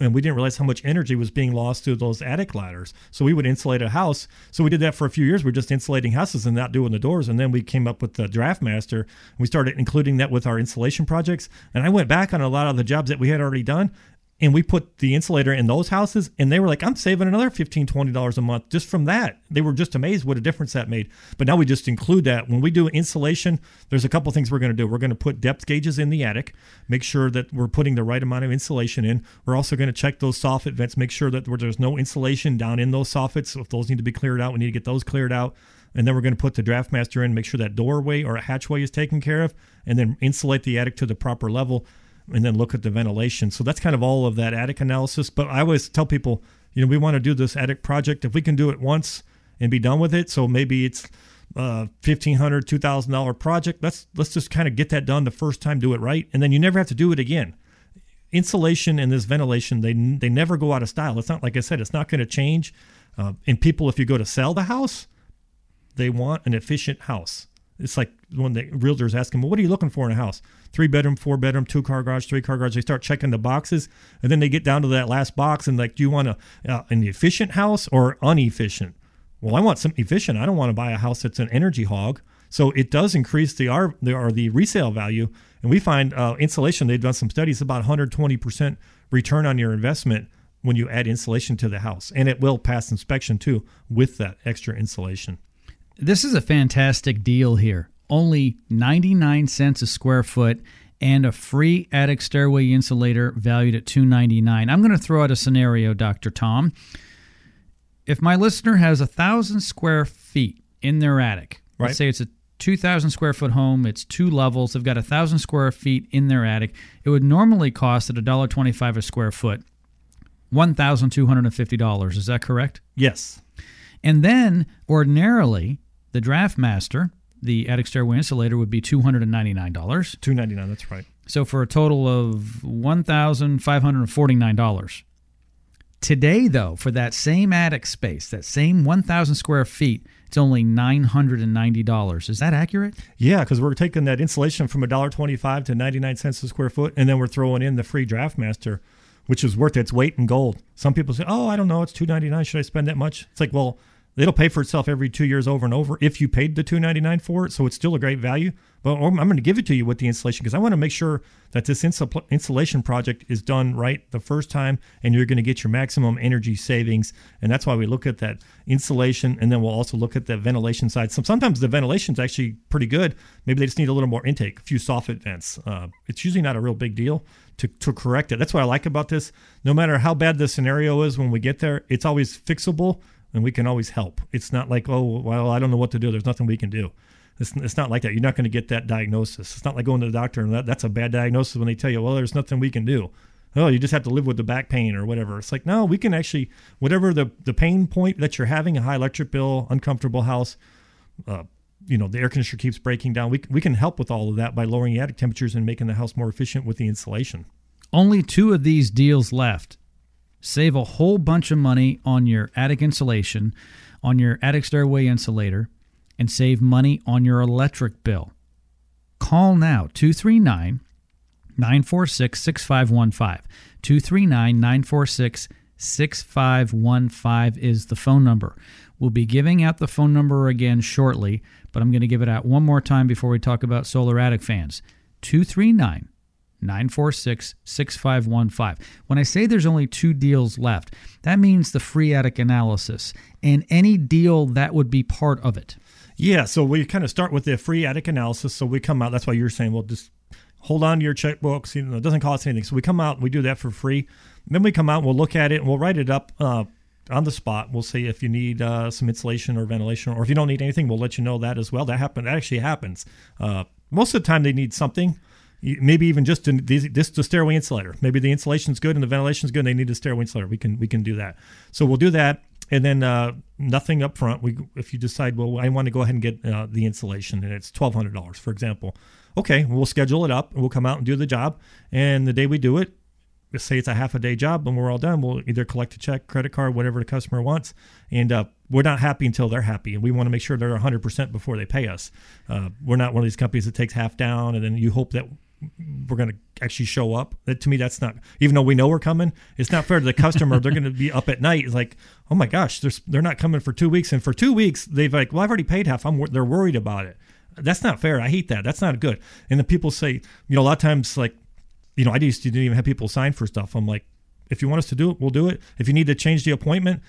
and we didn't realize how much energy was being lost through those attic ladders. So we would insulate a house. So we did that for a few years. We are just insulating houses and not doing the doors. And then we came up with the Draft Master. And we started including that with our insulation projects. And I went back on a lot of the jobs that we had already done. And we put the insulator in those houses, and they were like, I'm saving another $15, $20 a month just from that. They were just amazed what a difference that made. But now we just include that. When we do insulation, there's a couple things we're going to do. We're going to put depth gauges in the attic, make sure that we're putting the right amount of insulation in. We're also going to check those soffit vents, make sure that there's no insulation down in those soffits. So if those need to be cleared out, we need to get those cleared out. And then we're going to put the draft master in, make sure that doorway or hatchway is taken care of, and then insulate the attic to the proper level and then look at the ventilation. So that's kind of all of that attic analysis. But I always tell people, you know, we want to do this attic project. If we can do it once and be done with it, so maybe it's uh, fifteen hundred, two thousand dollar project. Let's let's just kind of get that done the first time, do it right, and then you never have to do it again. Insulation and this ventilation, they they never go out of style. It's not like I said, it's not going to change. Uh, and people, if you go to sell the house, they want an efficient house. It's like when the realtors ask them, well, what are you looking for in a house? Three bedroom, four bedroom, two car garage, three car garage. They start checking the boxes, and then they get down to that last box and like, do you want a uh, an efficient house or inefficient? Well, I want some efficient. I don't want to buy a house that's an energy hog. So it does increase the R the, or the resale value. And we find uh, insulation. They've done some studies about 120 percent return on your investment when you add insulation to the house, and it will pass inspection too with that extra insulation. This is a fantastic deal here. Only 99 cents a square foot and a free attic stairway insulator valued at 299. I'm going to throw out a scenario, Dr. Tom. If my listener has a thousand square feet in their attic, Right. let's say it's a 2,000 square foot home, it's two levels, they've got a thousand square feet in their attic, it would normally cost at $1.25 a square foot, $1,250. Is that correct? Yes. And then ordinarily, the draft master, the attic stairway insulator, would be $299. Two ninety nine. That's right. So for a total of $1,549. Today, though, for that same attic space, that same 1,000 square feet, it's only $990. Is that accurate? Yeah, because we're taking that insulation from $1.25 to 99 cents a square foot, and then we're throwing in the free draft master, which is worth its weight in gold. Some people say, "Oh, I don't know, it's 2.99. Should I spend that much?" It's like, well, it'll pay for itself every two years over and over if you paid the 2.99 for it. So it's still a great value. But I'm going to give it to you with the insulation because I want to make sure that this insulation project is done right the first time, and you're going to get your maximum energy savings. And that's why we look at that insulation, and then we'll also look at the ventilation side. So sometimes the ventilation is actually pretty good. Maybe they just need a little more intake, a few soffit vents. Uh, it's usually not a real big deal to, to correct it. That's what I like about this. No matter how bad the scenario is when we get there, it's always fixable and we can always help. It's not like, oh, well, I don't know what to do. There's nothing we can do. It's, it's not like that. You're not going to get that diagnosis. It's not like going to the doctor and that, that's a bad diagnosis when they tell you, well, there's nothing we can do. Oh, you just have to live with the back pain or whatever. It's like, no, we can actually, whatever the, the pain point that you're having, a high electric bill, uncomfortable house, uh, you know, the air conditioner keeps breaking down. We, we can help with all of that by lowering the attic temperatures and making the house more efficient with the insulation. Only two of these deals left. Save a whole bunch of money on your attic insulation, on your attic stairway insulator, and save money on your electric bill. Call now 239 946 6515. 239 946 6515 is the phone number. We'll be giving out the phone number again shortly, but I'm going to give it out one more time before we talk about solar attic fans. 239 946 6515. When I say there's only two deals left, that means the free attic analysis and any deal that would be part of it. Yeah, so we kind of start with the free attic analysis. So we come out. That's why you're saying, well, just hold on to your checkbooks. You know, it doesn't cost anything. So we come out and we do that for free. Then we come out and we'll look at it and we'll write it up uh, on the spot. We'll see if you need uh, some insulation or ventilation, or if you don't need anything, we'll let you know that as well. That happen. That actually happens. Uh, most of the time, they need something. Maybe even just in these, this the stairway insulator. Maybe the insulation's good and the ventilation's good. And they need a stairway insulator. We can we can do that. So we'll do that, and then uh, nothing up front. We if you decide, well, I want to go ahead and get uh, the insulation, and it's twelve hundred dollars, for example. Okay, we'll schedule it up, and we'll come out and do the job. And the day we do it, let's say it's a half a day job and we're all done we'll either collect a check credit card whatever the customer wants and uh, we're not happy until they're happy and we want to make sure they're 100% before they pay us uh, we're not one of these companies that takes half down and then you hope that we're going to actually show up that to me that's not even though we know we're coming it's not fair to the customer they're going to be up at night it's like oh my gosh they're, they're not coming for two weeks and for two weeks they've like well i've already paid half i'm they're worried about it that's not fair i hate that that's not good and the people say you know a lot of times like you know, I to didn't even have people sign for stuff. I'm like, if you want us to do it, we'll do it. If you need to change the appointment,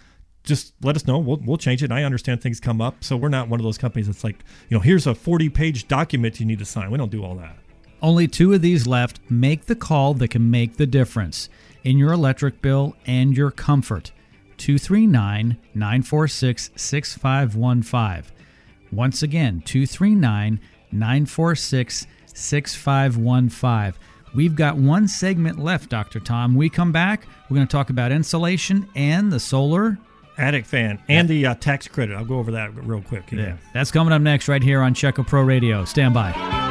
just let us know. We'll, we'll change it. And I understand things come up. So we're not one of those companies that's like, you know, here's a 40 page document you need to sign. We don't do all that. Only two of these left. Make the call that can make the difference in your electric bill and your comfort. 239 946 6515. Once again, 239 946 6515. We've got one segment left, Dr. Tom. We come back, we're going to talk about insulation and the solar. Attic fan and the uh, tax credit. I'll go over that real quick. Yeah. That's coming up next right here on Checka Pro Radio. Stand by.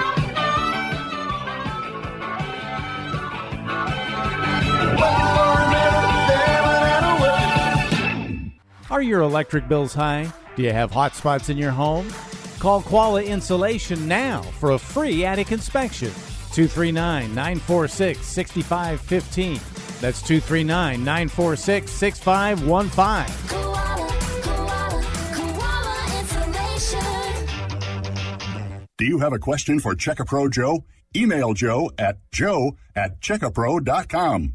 Are your electric bills high? Do you have hot spots in your home? Call Koala Insulation now for a free attic inspection. 239 946 6515. That's 239 946 6515. Koala, koala, koala insulation. Do you have a question for Checkapro Joe? Email Joe at joe at checkapro.com.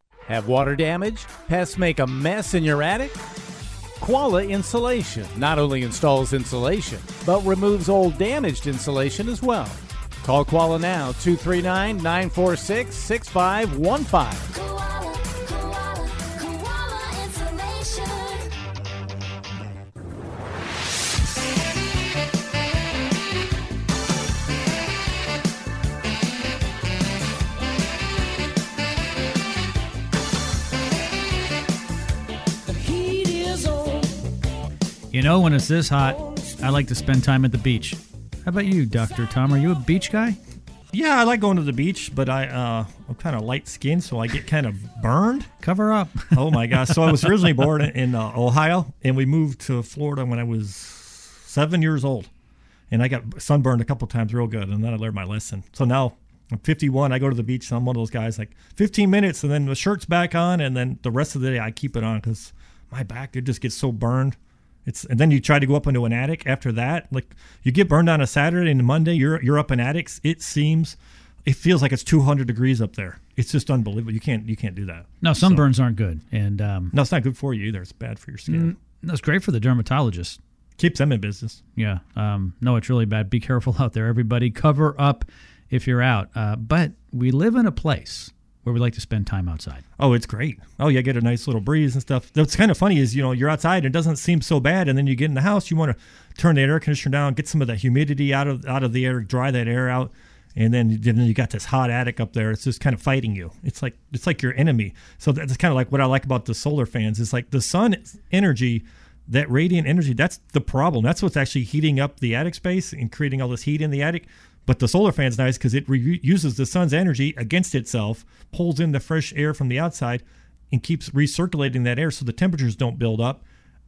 Have water damage? Pests make a mess in your attic? Koala Insulation not only installs insulation, but removes old damaged insulation as well. Call Koala now 239 946 6515. You know, when it's this hot, I like to spend time at the beach. How about you, Dr. Tom? Are you a beach guy? Yeah, I like going to the beach, but I uh, I'm kind of light skinned, so I get kind of burned. Cover up. Oh my gosh! So I was originally born in, uh, Ohio, and we moved to Florida when I was seven years old, and I got sunburned a couple times, real good, and then I learned my lesson. So now I'm 51. I go to the beach, and I'm one of those guys like 15 minutes, and then the shirt's back on, and then the rest of the day I keep it on because my back it just gets so burned. It's and then you try to go up into an attic after that. Like you get burned on a Saturday and Monday, you're you're up in attics. It seems, it feels like it's 200 degrees up there. It's just unbelievable. You can't you can't do that. No, sunburns aren't good, and um, No, it's not good for you either. It's bad for your skin. that's great for the dermatologist. Keeps them in business. Yeah. Um, no, it's really bad. Be careful out there, everybody. Cover up if you're out. Uh, but we live in a place where we like to spend time outside. Oh, it's great. Oh, yeah, get a nice little breeze and stuff. What's kind of funny is, you know, you're outside and it doesn't seem so bad, and then you get in the house, you want to turn the air conditioner down, get some of the humidity out of out of the air, dry that air out, and then then you got this hot attic up there. It's just kind of fighting you. It's like it's like your enemy. So that's kind of like what I like about the solar fans. Is like the sun energy. That radiant energy, that's the problem. That's what's actually heating up the attic space and creating all this heat in the attic. But the solar fan's nice because it re- uses the sun's energy against itself, pulls in the fresh air from the outside, and keeps recirculating that air so the temperatures don't build up.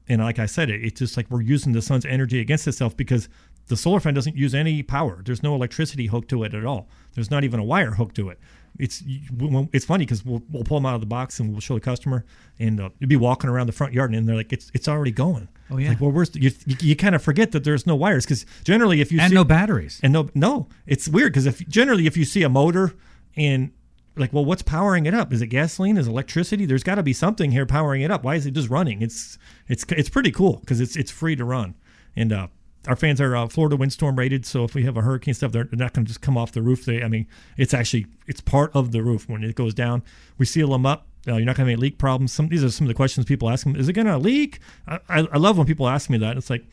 And like I said, it, it's just like we're using the sun's energy against itself because the solar fan doesn't use any power. There's no electricity hooked to it at all. There's not even a wire hooked to it. It's it's funny because we'll, we'll pull them out of the box and we'll show the customer, and uh, you'll be walking around the front yard and they're like, it's it's already going. Oh, yeah. Like, well, the, you, you, kind of forget that there's no wires because generally if you And see, no batteries. and no no it's weird because if generally if you see a motor and like well what's powering it up is it gasoline is it electricity there's got to be something here powering it up why is it just running it's it's it's pretty cool because it's it's free to run and uh our fans are uh, Florida windstorm rated, so if we have a hurricane stuff, they're, they're not going to just come off the roof. They, I mean, it's actually it's part of the roof when it goes down. We seal them up. Uh, you're not going to have any leak problems. Some these are some of the questions people ask them. Is it going to leak? I, I, I love when people ask me that. It's like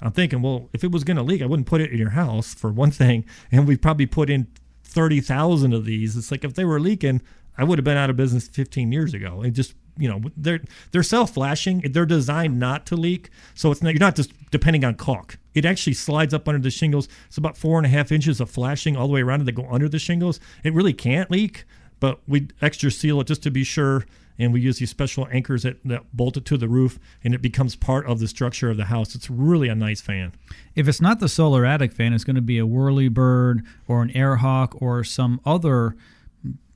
I'm thinking, well, if it was going to leak, I wouldn't put it in your house for one thing, and we probably put in thirty thousand of these. It's like if they were leaking, I would have been out of business 15 years ago. It just you know they're they're self flashing. They're designed not to leak, so it's not you're not just depending on caulk. It actually slides up under the shingles. It's about four and a half inches of flashing all the way around it that go under the shingles. It really can't leak, but we extra seal it just to be sure. And we use these special anchors that, that bolt it to the roof, and it becomes part of the structure of the house. It's really a nice fan. If it's not the solar attic fan, it's going to be a whirlybird or an airhawk or some other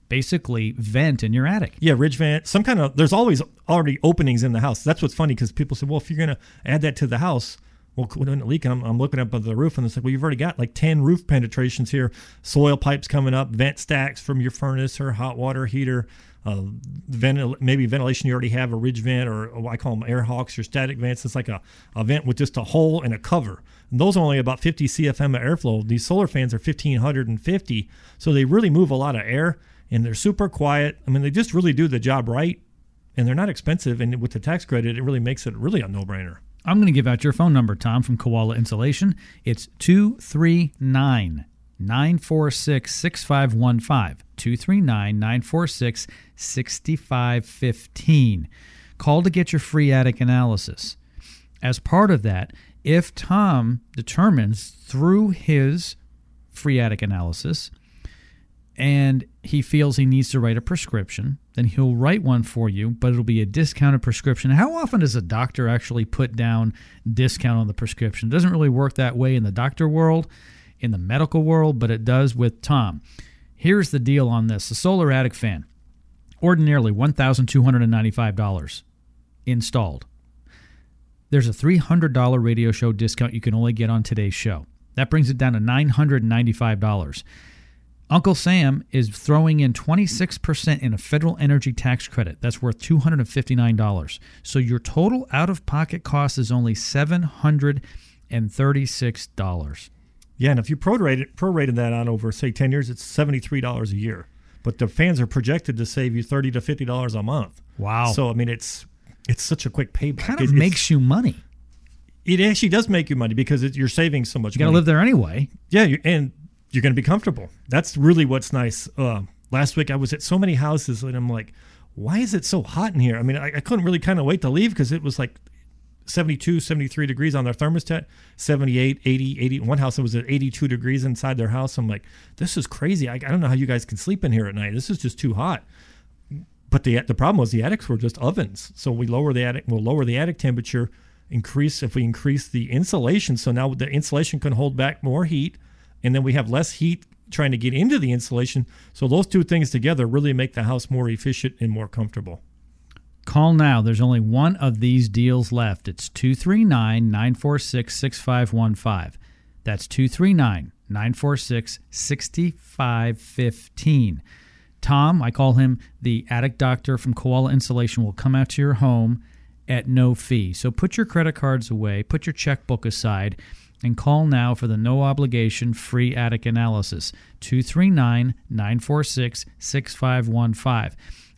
basically vent in your attic. Yeah, ridge vent, some kind of. There's always already openings in the house. That's what's funny because people say, well, if you're going to add that to the house, well, when it leak, I'm, I'm looking up at the roof and it's like, well, you've already got like 10 roof penetrations here, soil pipes coming up, vent stacks from your furnace or hot water heater. Uh, maybe ventilation you already have a ridge vent or, or I call them air hawks or static vents. It's like a, a vent with just a hole and a cover. And those are only about 50 CFM of airflow. These solar fans are 1550, so they really move a lot of air and they're super quiet. I mean, they just really do the job right, and they're not expensive. And with the tax credit, it really makes it really a no-brainer. I'm going to give out your phone number, Tom, from Koala Insulation. It's 239 946 6515. 239 946 6515. Call to get your free attic analysis. As part of that, if Tom determines through his free attic analysis and he feels he needs to write a prescription, then he'll write one for you, but it'll be a discounted prescription. How often does a doctor actually put down discount on the prescription? It doesn't really work that way in the doctor world, in the medical world, but it does with Tom. Here's the deal on this the Solar Attic fan, ordinarily $1,295 installed. There's a $300 radio show discount you can only get on today's show. That brings it down to $995. Uncle Sam is throwing in 26% in a federal energy tax credit. That's worth $259. So your total out of pocket cost is only $736. Yeah, and if you prorated prorated that on over say ten years, it's seventy three dollars a year. But the fans are projected to save you 30 to fifty dollars a month. Wow. So I mean, it's it's such a quick payback. kind It- of it's- makes you money. it actually does make you money because it, you're saving so much. You got to money. live there anyway. Yeah, you, and you're going to be comfortable. That's really what's nice. Uh, last week I was at so many houses and I'm like, why is it so hot in here? I mean, I, I couldn't really kind of wait to leave because it was like 72, 73 degrees on their thermostat, 78, 80, 80. One house it was at 82 degrees inside their house. I'm like, this is crazy. I, I don't know how you guys can sleep in here at night. This is just too hot. But the the problem was the attics were just ovens. So we lower the attic, we'll lower the attic temperature, increase if we increase the insulation. So now the insulation can hold back more heat, and then we have less heat trying to get into the insulation. So those two things together really make the house more efficient and more comfortable. Call now. There's only one of these deals left. It's 239 946 6515. That's 239 946 6515. Tom, I call him the attic doctor from Koala Insulation, will come out to your home at no fee. So put your credit cards away, put your checkbook aside, and call now for the no obligation free attic analysis 239 946 6515.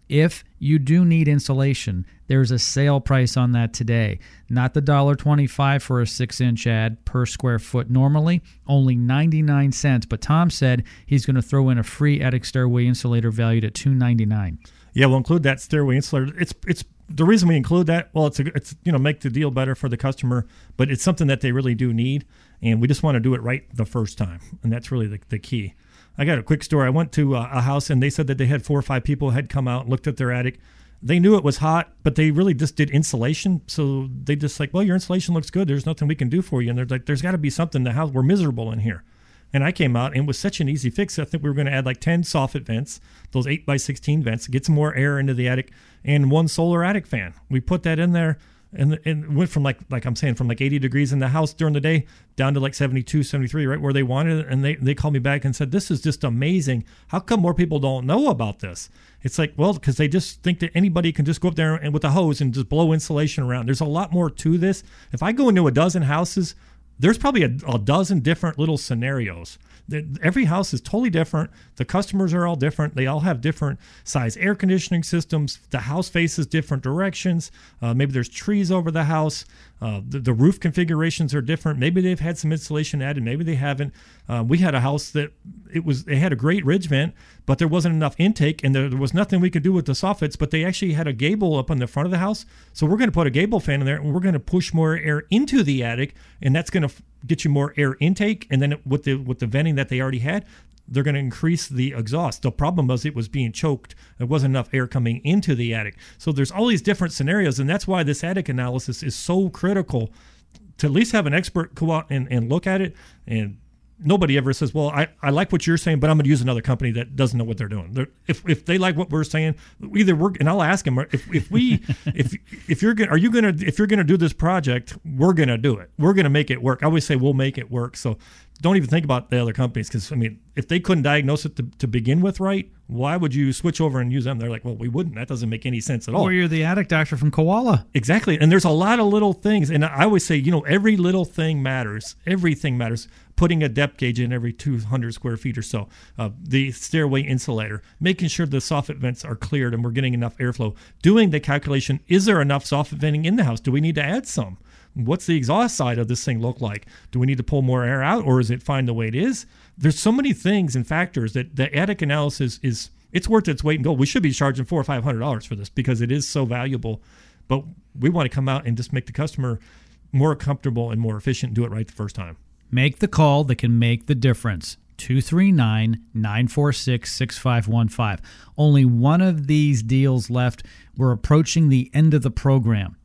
If you do need insulation, there's a sale price on that today. Not the $1.25 for a 6 inch add per square foot normally, only 99 cents. But Tom said he's going to throw in a free attic stairway insulator valued at $2.99. Yeah, we'll include that stairway insulator. It's it's the reason we include that. Well, it's a, it's you know make the deal better for the customer, but it's something that they really do need, and we just want to do it right the first time, and that's really the, the key. I got a quick story. I went to a, a house and they said that they had four or five people had come out and looked at their attic. They knew it was hot, but they really just did insulation. So they just like, well, your insulation looks good. There's nothing we can do for you. And they're like, there's got to be something. The house we're miserable in here. And I came out and it was such an easy fix. I think we were going to add like 10 soffit vents, those 8 by 16 vents, get some more air into the attic, and one solar attic fan. We put that in there and, and went from like, like I'm saying, from like 80 degrees in the house during the day down to like 72, 73, right where they wanted it. And they, they called me back and said, This is just amazing. How come more people don't know about this? It's like, well, because they just think that anybody can just go up there and with a hose and just blow insulation around. There's a lot more to this. If I go into a dozen houses, there's probably a, a dozen different little scenarios. Every house is totally different. The customers are all different. They all have different size air conditioning systems. The house faces different directions. Uh, maybe there's trees over the house. Uh, the, the roof configurations are different. Maybe they've had some insulation added. Maybe they haven't. Uh, we had a house that it was they had a great ridge vent, but there wasn't enough intake, and there, there was nothing we could do with the soffits. But they actually had a gable up on the front of the house, so we're going to put a gable fan in there, and we're going to push more air into the attic, and that's going to f- get you more air intake. And then with the with the venting that they already had, they're going to increase the exhaust. The problem was it was being choked. There wasn't enough air coming into the attic. So there's all these different scenarios, and that's why this attic analysis is so critical to at least have an expert go out and, and look at it and nobody ever says well I, I like what you're saying but i'm going to use another company that doesn't know what they're doing they're, if, if they like what we're saying either we're and i'll ask them if, if we if if you're gonna are you gonna if you're gonna do this project we're gonna do it we're gonna make it work i always say we'll make it work so don't even think about the other companies because i mean if they couldn't diagnose it to, to begin with right why would you switch over and use them they're like well we wouldn't that doesn't make any sense at all Or you're the attic doctor from Koala. Exactly. And there's a lot of little things. And I always say, you know, every little thing matters. Everything matters. Putting a depth gauge in every 200 square feet or so. Uh, the stairway insulator. Making sure the soffit vents are cleared and we're getting enough airflow. Doing the calculation is there enough soffit venting in the house? Do we need to add some? What's the exhaust side of this thing look like? Do we need to pull more air out or is it fine the way it is? There's so many things and factors that the attic analysis is it's worth its weight in gold. We should be charging four or five hundred dollars for this because it is so valuable. But we want to come out and just make the customer more comfortable and more efficient and do it right the first time. Make the call that can make the difference. 239 946 6515. Only one of these deals left. We're approaching the end of the program.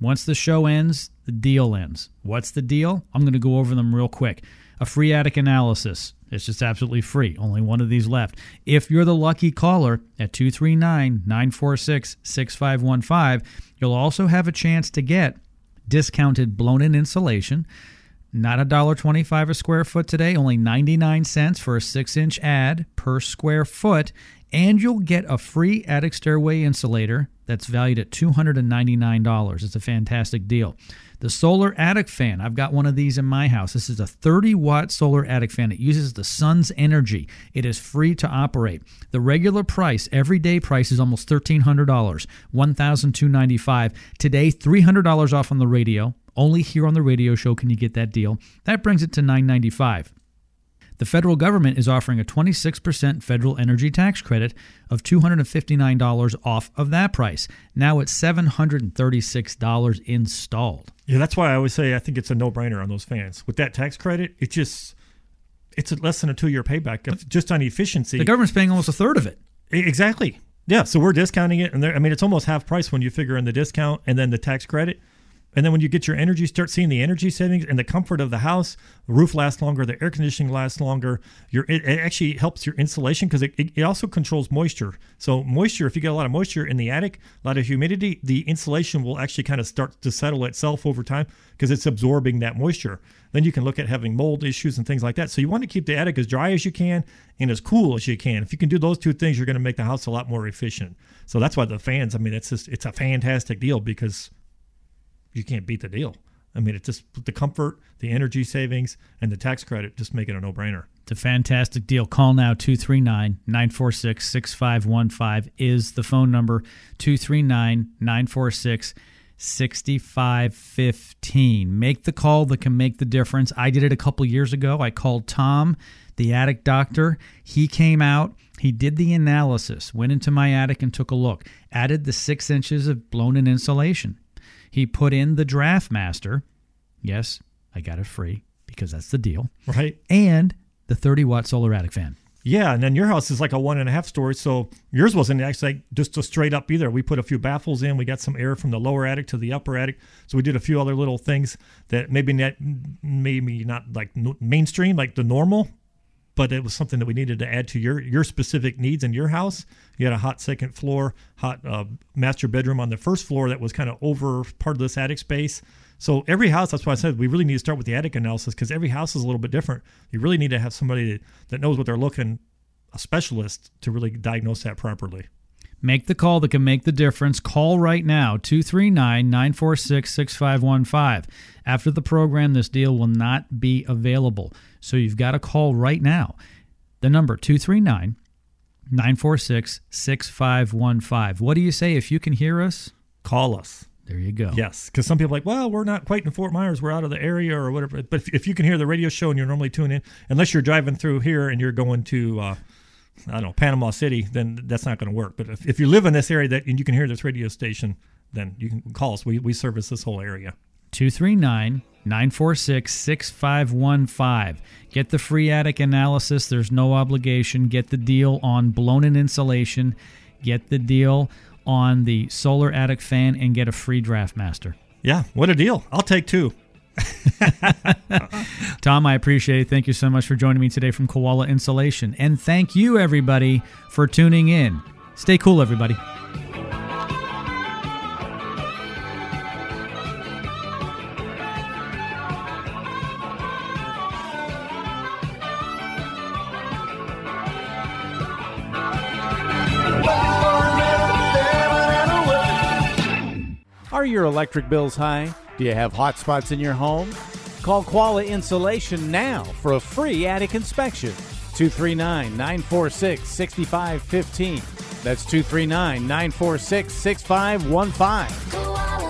Once the show ends, the deal ends. What's the deal? I'm going to go over them real quick. A free attic analysis. It's just absolutely free. Only one of these left. If you're the lucky caller at 239 946 6515, you'll also have a chance to get discounted blown in insulation. Not a dollar twenty-five a square foot today, only 99 cents for a six inch add per square foot. And you'll get a free attic stairway insulator that's valued at $299. It's a fantastic deal. The solar attic fan, I've got one of these in my house. This is a 30 watt solar attic fan. It uses the sun's energy. It is free to operate. The regular price, everyday price, is almost $1,300, $1,295. Today, $300 off on the radio. Only here on the radio show can you get that deal. That brings it to $995. The federal government is offering a 26% federal energy tax credit of $259 off of that price. Now it's $736 installed. Yeah, that's why I always say I think it's a no-brainer on those fans. With that tax credit, it just it's less than a two-year payback just on efficiency. The government's paying almost a third of it. Exactly. Yeah. So we're discounting it, and there- I mean it's almost half price when you figure in the discount and then the tax credit. And then when you get your energy, start seeing the energy savings and the comfort of the house. The roof lasts longer, the air conditioning lasts longer. Your it, it actually helps your insulation because it, it, it also controls moisture. So moisture, if you get a lot of moisture in the attic, a lot of humidity, the insulation will actually kind of start to settle itself over time because it's absorbing that moisture. Then you can look at having mold issues and things like that. So you want to keep the attic as dry as you can and as cool as you can. If you can do those two things, you're going to make the house a lot more efficient. So that's why the fans. I mean, it's just it's a fantastic deal because you can't beat the deal. I mean, it's just the comfort, the energy savings, and the tax credit just make it a no brainer. It's a fantastic deal. Call now 239 946 6515 is the phone number 239 946 6515. Make the call that can make the difference. I did it a couple years ago. I called Tom, the attic doctor. He came out. He did the analysis, went into my attic and took a look, added the six inches of blown in insulation. He put in the Draft Master. Yes, I got it free because that's the deal. Right? And the 30 watt solar attic fan. Yeah, and then your house is like a one and a half story, so yours wasn't actually just a straight up either. We put a few baffles in. We got some air from the lower attic to the upper attic, so we did a few other little things that maybe not maybe not like mainstream like the normal, but it was something that we needed to add to your your specific needs in your house. You had a hot second floor, hot uh, master bedroom on the first floor that was kind of over part of this attic space. So every house, that's why I said we really need to start with the attic analysis because every house is a little bit different. You really need to have somebody that, that knows what they're looking, a specialist, to really diagnose that properly. Make the call that can make the difference. Call right now 239 946 6515. After the program, this deal will not be available. So you've got to call right now. The number 239 946 6515. What do you say if you can hear us? Call us. There you go. Yes, because some people are like, well, we're not quite in Fort Myers, we're out of the area or whatever. But if, if you can hear the radio show and you're normally tuning in, unless you're driving through here and you're going to, uh, I don't know, Panama City, then that's not going to work. But if, if you live in this area that and you can hear this radio station, then you can call us. We, we service this whole area. 239 946 6515. Get the free attic analysis. There's no obligation. Get the deal on blown in insulation. Get the deal on the solar attic fan and get a free draft master. Yeah, what a deal. I'll take two. Tom, I appreciate it. Thank you so much for joining me today from Koala Insulation. And thank you, everybody, for tuning in. Stay cool, everybody. Your electric bills high? Do you have hot spots in your home? Call Koala Insulation now for a free attic inspection. 239 946 6515. That's 239 946 6515.